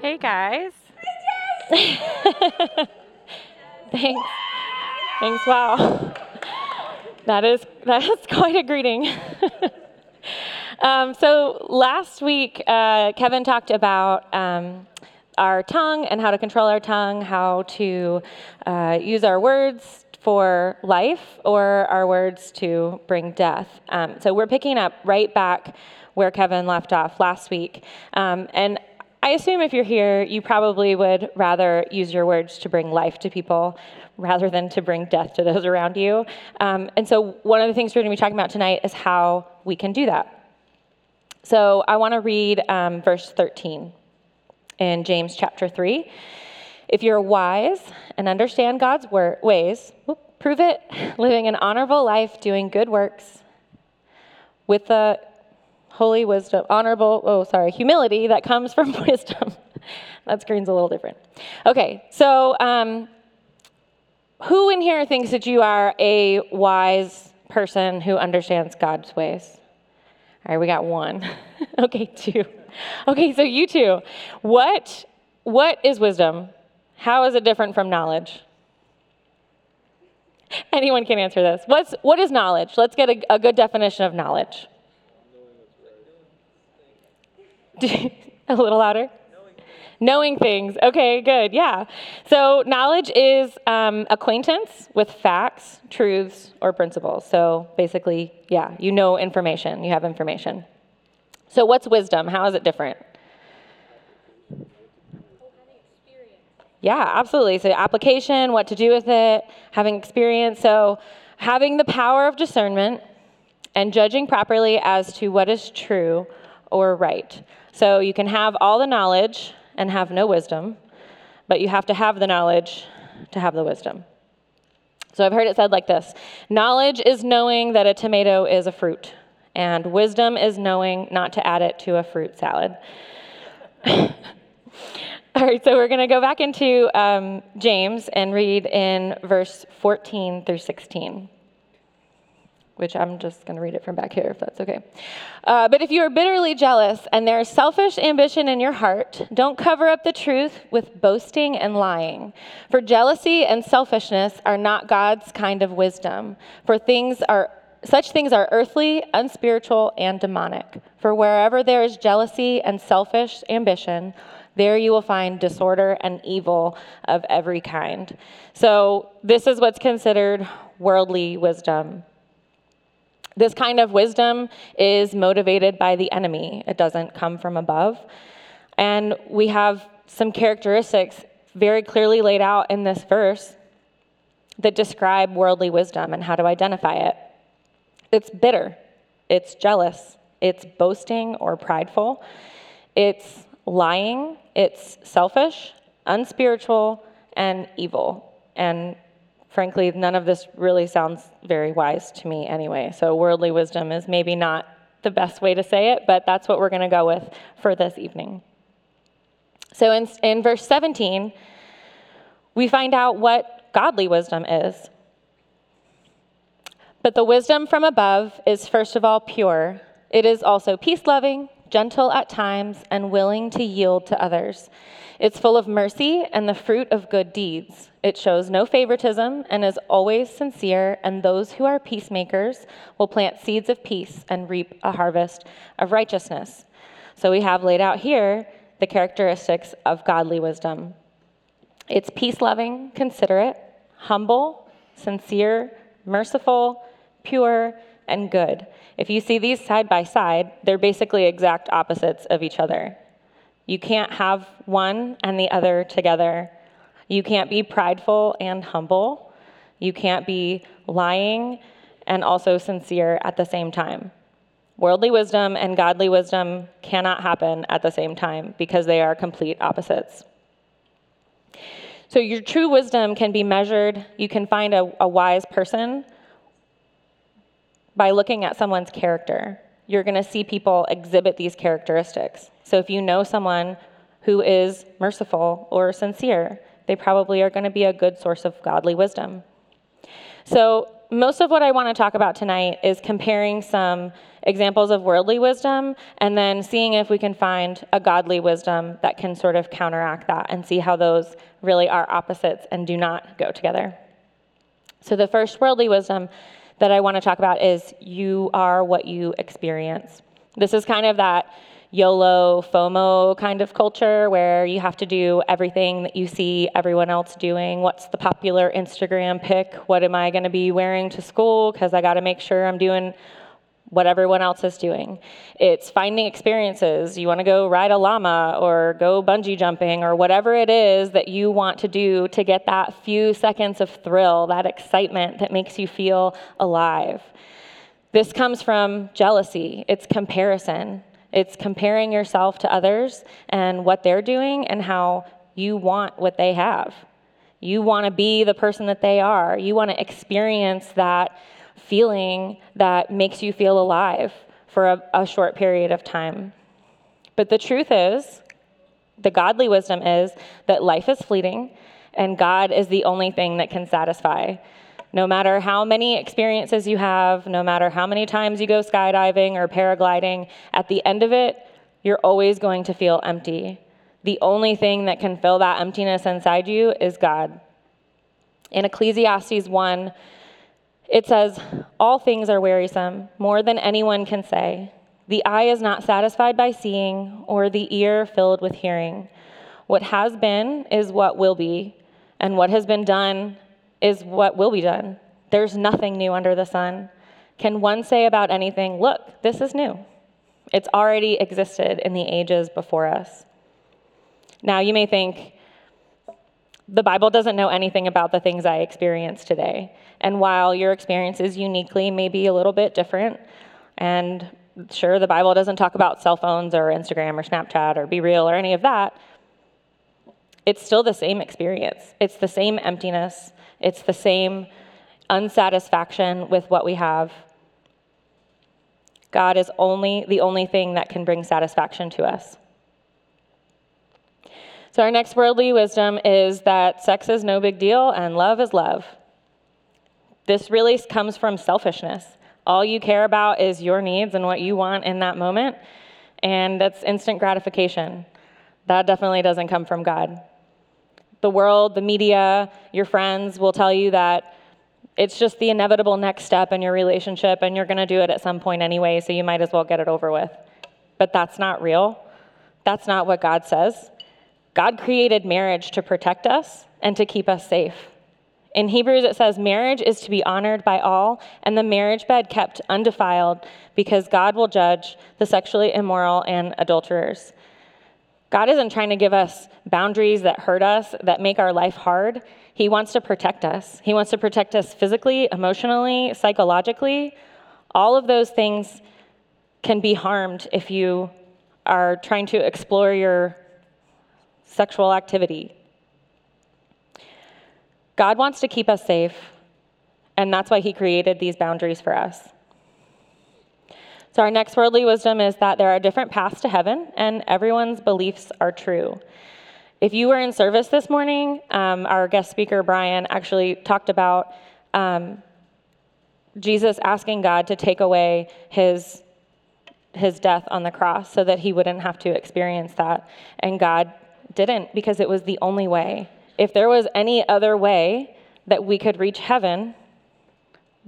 Hey guys. Thanks. Thanks. Wow. That is that is quite a greeting. um, so last week, uh, Kevin talked about um, our tongue and how to control our tongue, how to uh, use our words for life or our words to bring death. Um, so we're picking up right back where Kevin left off last week, um, and I assume if you're here, you probably would rather use your words to bring life to people rather than to bring death to those around you. Um, and so, one of the things we're going to be talking about tonight is how we can do that. So, I want to read um, verse 13 in James chapter 3. If you're wise and understand God's wor- ways, whoop, prove it living an honorable life, doing good works with the holy wisdom, honorable, oh, sorry, humility that comes from wisdom. that screen's a little different. Okay, so um, who in here thinks that you are a wise person who understands God's ways? All right, we got one. okay, two. Okay, so you two. What what is wisdom? How is it different from knowledge? Anyone can answer this. What's what is knowledge? Let's get a, a good definition of knowledge. a little louder. Knowing things. Okay, good. Yeah. So, knowledge is um, acquaintance with facts, truths, or principles. So, basically, yeah, you know information, you have information. So, what's wisdom? How is it different? Yeah, absolutely. So, application, what to do with it, having experience. So, having the power of discernment and judging properly as to what is true or right. So you can have all the knowledge and have no wisdom, but you have to have the knowledge to have the wisdom. So I've heard it said like this Knowledge is knowing that a tomato is a fruit, and wisdom is knowing not to add it to a fruit salad. All right, so we're going to go back into um, James and read in verse 14 through 16 which I'm just going to read it from back here if that's okay. Uh, but if you are bitterly jealous and there is selfish ambition in your heart, don't cover up the truth with boasting and lying. For jealousy and selfishness are not God's kind of wisdom. For things are such things are earthly, unspiritual, and demonic. For wherever there is jealousy and selfish ambition, there you will find disorder and evil of every kind. So, this is what's considered worldly wisdom. This kind of wisdom is motivated by the enemy, it doesn't come from above. And we have some characteristics very clearly laid out in this verse that describe worldly wisdom and how to identify it. It's bitter, it's jealous, it's boasting or prideful, it's lying, it's selfish, unspiritual, and evil. And frankly, none of this really sounds very wise to me anyway. So, worldly wisdom is maybe not the best way to say it, but that's what we're going to go with for this evening. So, in, in verse 17, we find out what godly wisdom is. But the wisdom from above is first of all pure. It is also peace loving, gentle at times, and willing to yield to others. It's full of mercy and the fruit of good deeds. It shows no favoritism and is always sincere, and those who are peacemakers will plant seeds of peace and reap a harvest of righteousness. So we have laid out here the characteristics of godly wisdom it's peace loving, considerate, humble, sincere, merciful, pure, and good. If you see these side by side, they're basically exact opposites of each other. You can't have one and the other together. You can't be prideful and humble. You can't be lying and also sincere at the same time. Worldly wisdom and godly wisdom cannot happen at the same time because they are complete opposites. So, your true wisdom can be measured. You can find a, a wise person by looking at someone's character you're going to see people exhibit these characteristics. So if you know someone who is merciful or sincere, they probably are going to be a good source of godly wisdom. So most of what I want to talk about tonight is comparing some examples of worldly wisdom and then seeing if we can find a godly wisdom that can sort of counteract that and see how those really are opposites and do not go together. So, the first worldly wisdom that I want to talk about is you are what you experience. This is kind of that YOLO, FOMO kind of culture where you have to do everything that you see everyone else doing. What's the popular Instagram pic? What am I going to be wearing to school? Because I got to make sure I'm doing what everyone else is doing. It's finding experiences. You want to go ride a llama or go bungee jumping or whatever it is that you want to do to get that few seconds of thrill, that excitement that makes you feel alive. This comes from jealousy, it's comparison. It's comparing yourself to others and what they're doing and how you want what they have. You want to be the person that they are. You want to experience that feeling that makes you feel alive for a, a short period of time. But the truth is, the godly wisdom is that life is fleeting and God is the only thing that can satisfy. No matter how many experiences you have, no matter how many times you go skydiving or paragliding, at the end of it, you're always going to feel empty. The only thing that can fill that emptiness inside you is God. In Ecclesiastes 1, it says, All things are wearisome, more than anyone can say. The eye is not satisfied by seeing, or the ear filled with hearing. What has been is what will be, and what has been done is what will be done. There's nothing new under the sun. Can one say about anything, Look, this is new? It's already existed in the ages before us. Now, you may think, the Bible doesn't know anything about the things I experience today. And while your experience is uniquely maybe a little bit different, and sure, the Bible doesn't talk about cell phones or Instagram or Snapchat or Be Real or any of that, it's still the same experience. It's the same emptiness, it's the same unsatisfaction with what we have. God is only the only thing that can bring satisfaction to us. So, our next worldly wisdom is that sex is no big deal and love is love. This really comes from selfishness. All you care about is your needs and what you want in that moment, and that's instant gratification. That definitely doesn't come from God. The world, the media, your friends will tell you that it's just the inevitable next step in your relationship, and you're going to do it at some point anyway, so you might as well get it over with. But that's not real. That's not what God says. God created marriage to protect us and to keep us safe. In Hebrews, it says, Marriage is to be honored by all, and the marriage bed kept undefiled, because God will judge the sexually immoral and adulterers. God isn't trying to give us boundaries that hurt us, that make our life hard. He wants to protect us. He wants to protect us physically, emotionally, psychologically. All of those things can be harmed if you are trying to explore your sexual activity. God wants to keep us safe, and that's why He created these boundaries for us. So, our next worldly wisdom is that there are different paths to heaven, and everyone's beliefs are true. If you were in service this morning, um, our guest speaker, Brian, actually talked about um, Jesus asking God to take away his, his death on the cross so that he wouldn't have to experience that. And God didn't because it was the only way. If there was any other way that we could reach heaven,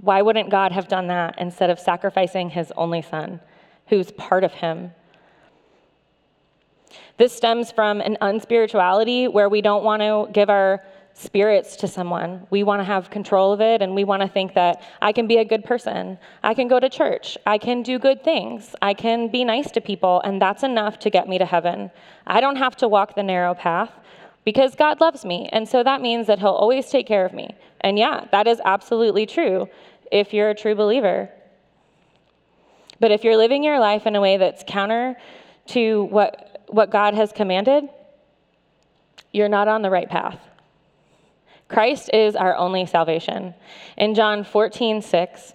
why wouldn't God have done that instead of sacrificing his only son, who's part of him? This stems from an unspirituality where we don't want to give our spirits to someone. We want to have control of it and we want to think that I can be a good person. I can go to church. I can do good things. I can be nice to people, and that's enough to get me to heaven. I don't have to walk the narrow path because God loves me. And so that means that He'll always take care of me. And yeah, that is absolutely true if you're a true believer. But if you're living your life in a way that's counter to what, what God has commanded, you're not on the right path. Christ is our only salvation. In John 14, 6,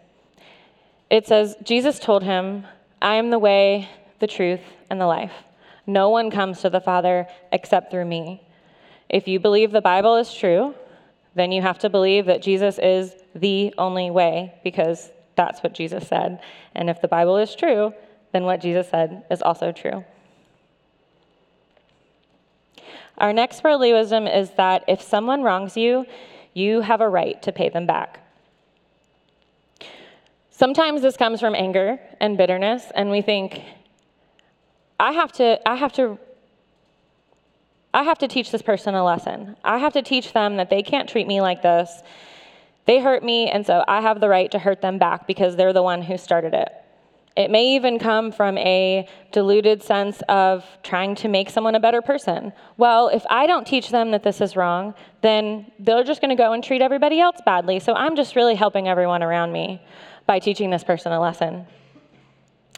it says, Jesus told him, I am the way, the truth, and the life. No one comes to the Father except through me. If you believe the Bible is true, then you have to believe that Jesus is the only way because that's what Jesus said. And if the Bible is true, then what Jesus said is also true. Our next worldly wisdom is that if someone wrongs you, you have a right to pay them back. Sometimes this comes from anger and bitterness, and we think, I have to, I have to, I have to teach this person a lesson. I have to teach them that they can't treat me like this. They hurt me, and so I have the right to hurt them back because they're the one who started it. It may even come from a deluded sense of trying to make someone a better person. Well, if I don't teach them that this is wrong, then they're just going to go and treat everybody else badly. So I'm just really helping everyone around me by teaching this person a lesson.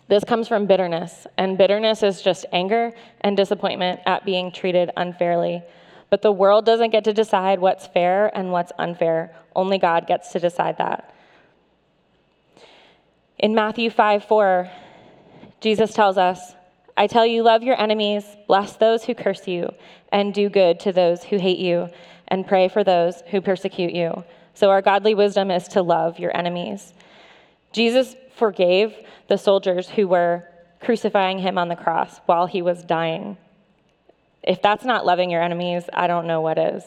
This comes from bitterness, and bitterness is just anger and disappointment at being treated unfairly. But the world doesn't get to decide what's fair and what's unfair. Only God gets to decide that. In Matthew 5 4, Jesus tells us, I tell you, love your enemies, bless those who curse you, and do good to those who hate you, and pray for those who persecute you. So, our godly wisdom is to love your enemies. Jesus forgave the soldiers who were crucifying him on the cross while he was dying. If that's not loving your enemies, I don't know what is.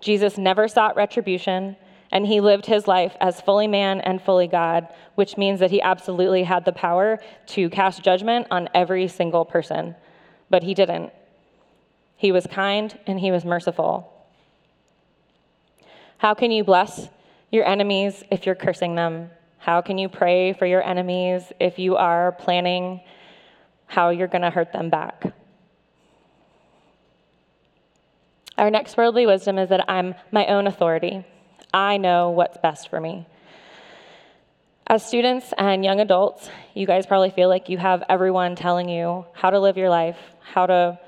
Jesus never sought retribution and he lived his life as fully man and fully God, which means that he absolutely had the power to cast judgment on every single person. But he didn't. He was kind and he was merciful. How can you bless your enemies if you're cursing them? How can you pray for your enemies if you are planning how you're going to hurt them back? Our next worldly wisdom is that I'm my own authority. I know what's best for me. As students and young adults, you guys probably feel like you have everyone telling you how to live your life, how to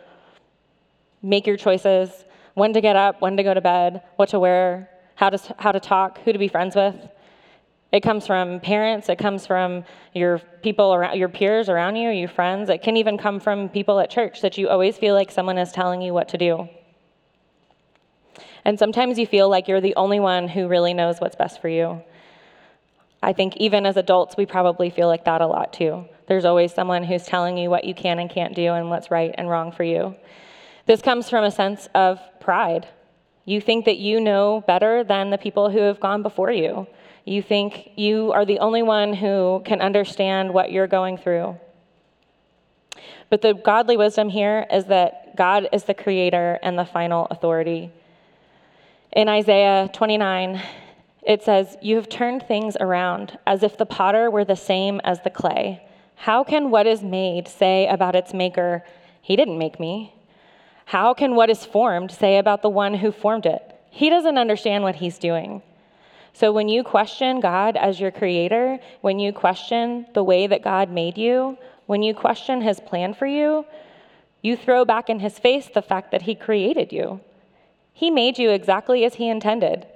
make your choices, when to get up, when to go to bed, what to wear, how to, how to talk, who to be friends with. It comes from parents, it comes from your people around your peers around you, your friends. It can even come from people at church that you always feel like someone is telling you what to do. And sometimes you feel like you're the only one who really knows what's best for you. I think even as adults, we probably feel like that a lot too. There's always someone who's telling you what you can and can't do and what's right and wrong for you. This comes from a sense of pride. You think that you know better than the people who have gone before you. You think you are the only one who can understand what you're going through. But the godly wisdom here is that God is the creator and the final authority. In Isaiah 29, it says, You have turned things around as if the potter were the same as the clay. How can what is made say about its maker, He didn't make me? How can what is formed say about the one who formed it? He doesn't understand what he's doing. So when you question God as your creator, when you question the way that God made you, when you question his plan for you, you throw back in his face the fact that he created you. He made you exactly as He intended.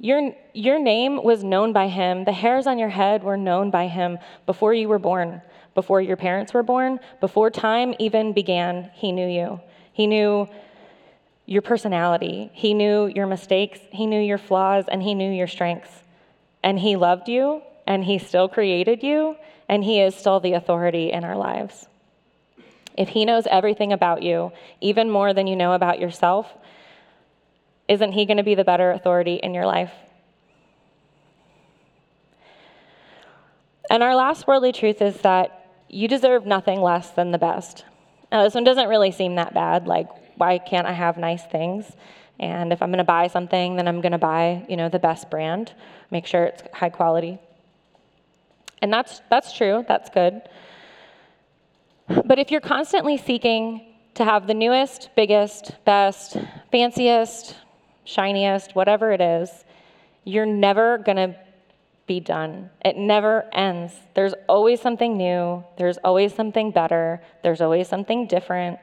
Your, your name was known by Him. The hairs on your head were known by Him before you were born, before your parents were born, before time even began. He knew you. He knew your personality. He knew your mistakes. He knew your flaws, and He knew your strengths. And He loved you, and He still created you, and He is still the authority in our lives. If He knows everything about you, even more than you know about yourself, isn't He going to be the better authority in your life? And our last worldly truth is that you deserve nothing less than the best. Now, this one doesn't really seem that bad. Like, why can't I have nice things? And if I'm going to buy something, then I'm going to buy, you know, the best brand. Make sure it's high quality. And that's that's true. That's good. But if you're constantly seeking to have the newest, biggest, best, fanciest, shiniest, whatever it is, you're never going to be done. It never ends. There's always something new, there's always something better, there's always something different,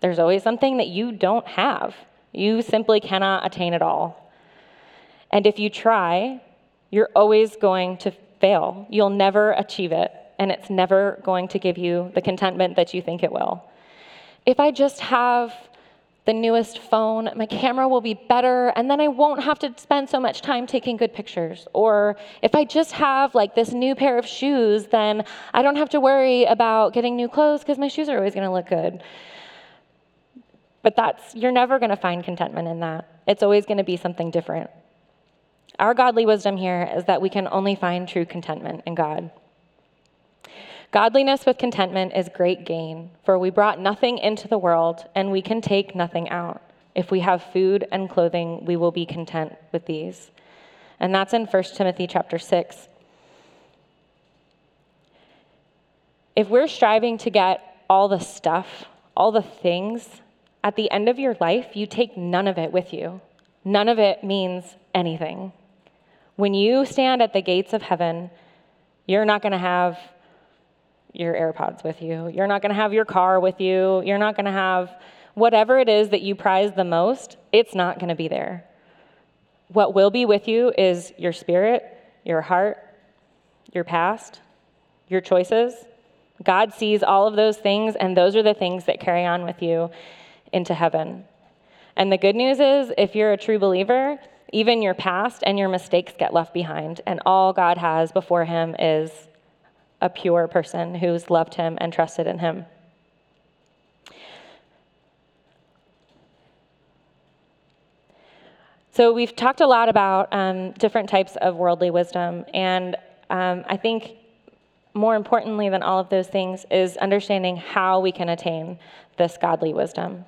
there's always something that you don't have. You simply cannot attain it all. And if you try, you're always going to fail. You'll never achieve it, and it's never going to give you the contentment that you think it will. If I just have the newest phone, my camera will be better, and then I won't have to spend so much time taking good pictures. Or if I just have like this new pair of shoes, then I don't have to worry about getting new clothes because my shoes are always going to look good. But that's, you're never going to find contentment in that. It's always going to be something different. Our godly wisdom here is that we can only find true contentment in God. Godliness with contentment is great gain, for we brought nothing into the world, and we can take nothing out. If we have food and clothing, we will be content with these. And that's in 1 Timothy chapter 6. If we're striving to get all the stuff, all the things, at the end of your life, you take none of it with you. None of it means anything. When you stand at the gates of heaven, you're not going to have your AirPods with you. You're not going to have your car with you. You're not going to have whatever it is that you prize the most, it's not going to be there. What will be with you is your spirit, your heart, your past, your choices. God sees all of those things, and those are the things that carry on with you into heaven. And the good news is, if you're a true believer, even your past and your mistakes get left behind, and all God has before Him is a pure person who's loved him and trusted in him. So, we've talked a lot about um, different types of worldly wisdom, and um, I think more importantly than all of those things is understanding how we can attain this godly wisdom.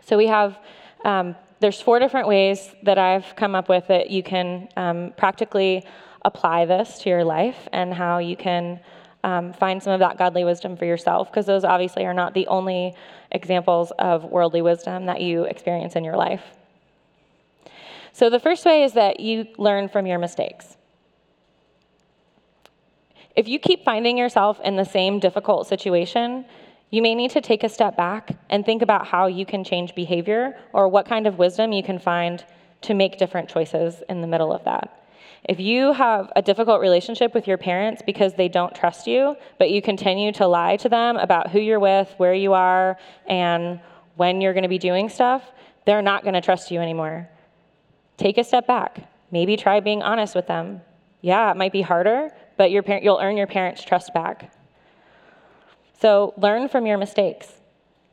So, we have um, there's four different ways that I've come up with that you can um, practically apply this to your life and how you can um, find some of that godly wisdom for yourself, because those obviously are not the only examples of worldly wisdom that you experience in your life. So, the first way is that you learn from your mistakes. If you keep finding yourself in the same difficult situation, you may need to take a step back and think about how you can change behavior or what kind of wisdom you can find to make different choices in the middle of that. If you have a difficult relationship with your parents because they don't trust you, but you continue to lie to them about who you're with, where you are, and when you're going to be doing stuff, they're not going to trust you anymore. Take a step back. Maybe try being honest with them. Yeah, it might be harder, but your you'll earn your parents' trust back. So learn from your mistakes.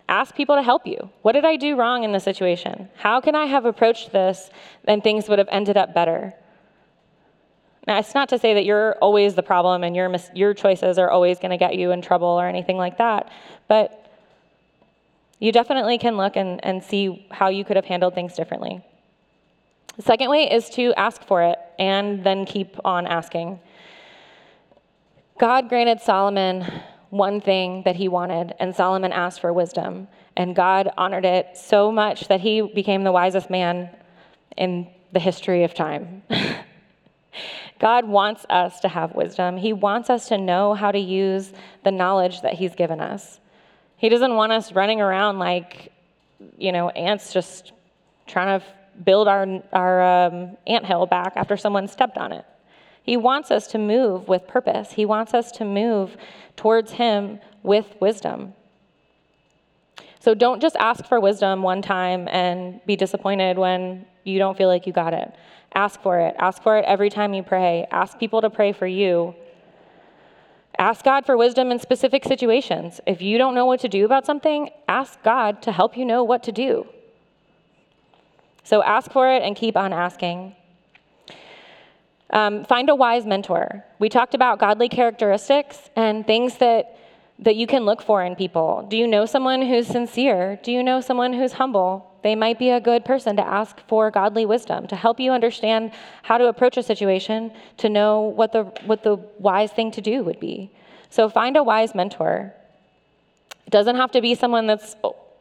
Ask people to help you. What did I do wrong in this situation? How can I have approached this and things would have ended up better? Now, it's not to say that you're always the problem and your, mis- your choices are always going to get you in trouble or anything like that, but you definitely can look and, and see how you could have handled things differently. The second way is to ask for it and then keep on asking. God granted Solomon one thing that he wanted, and Solomon asked for wisdom. And God honored it so much that he became the wisest man in the history of time. God wants us to have wisdom. He wants us to know how to use the knowledge that He's given us. He doesn't want us running around like, you know, ants just trying to build our, our um, ant hill back after someone stepped on it. He wants us to move with purpose. He wants us to move towards Him with wisdom. So don't just ask for wisdom one time and be disappointed when you don't feel like you got it. Ask for it. Ask for it every time you pray. Ask people to pray for you. Ask God for wisdom in specific situations. If you don't know what to do about something, ask God to help you know what to do. So ask for it and keep on asking. Um, find a wise mentor. We talked about godly characteristics and things that that you can look for in people. Do you know someone who's sincere? Do you know someone who's humble? They might be a good person to ask for godly wisdom, to help you understand how to approach a situation, to know what the, what the wise thing to do would be. So find a wise mentor. It doesn't have to be someone that's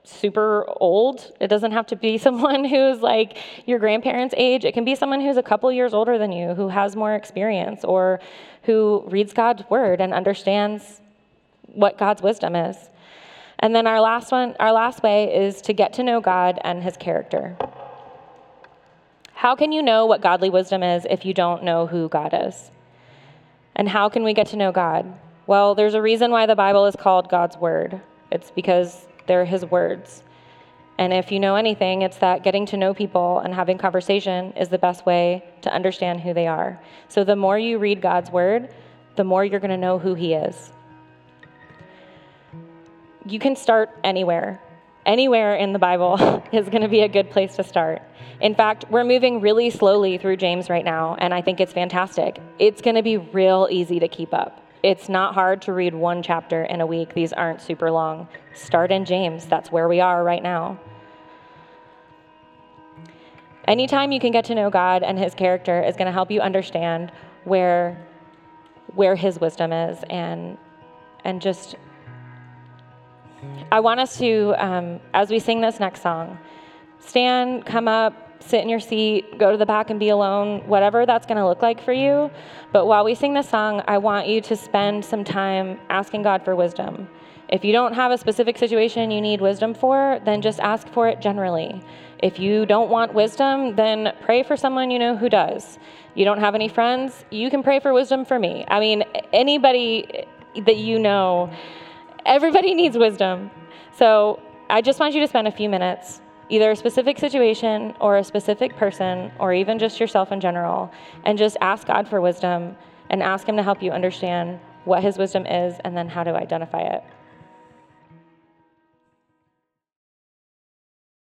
super old. It doesn't have to be someone who's like your grandparents' age. It can be someone who's a couple years older than you, who has more experience, or who reads God's word and understands what God's wisdom is. And then our last one, our last way is to get to know God and his character. How can you know what godly wisdom is if you don't know who God is? And how can we get to know God? Well, there's a reason why the Bible is called God's word. It's because they're his words. And if you know anything, it's that getting to know people and having conversation is the best way to understand who they are. So the more you read God's word, the more you're going to know who He is. You can start anywhere. Anywhere in the Bible is going to be a good place to start. In fact, we're moving really slowly through James right now, and I think it's fantastic. It's going to be real easy to keep up. It's not hard to read one chapter in a week. These aren't super long. Start in James. That's where we are right now. Anytime you can get to know God and his character is going to help you understand where where his wisdom is and and just I want us to um, as we sing this next song, stand, come up, sit in your seat, go to the back and be alone, whatever that's going to look like for you. But while we sing this song, I want you to spend some time asking God for wisdom. If you don't have a specific situation you need wisdom for, then just ask for it generally. If you don't want wisdom, then pray for someone you know who does. You don't have any friends, you can pray for wisdom for me. I mean, anybody that you know, everybody needs wisdom. So I just want you to spend a few minutes either a specific situation or a specific person or even just yourself in general and just ask God for wisdom and ask Him to help you understand what His wisdom is and then how to identify it.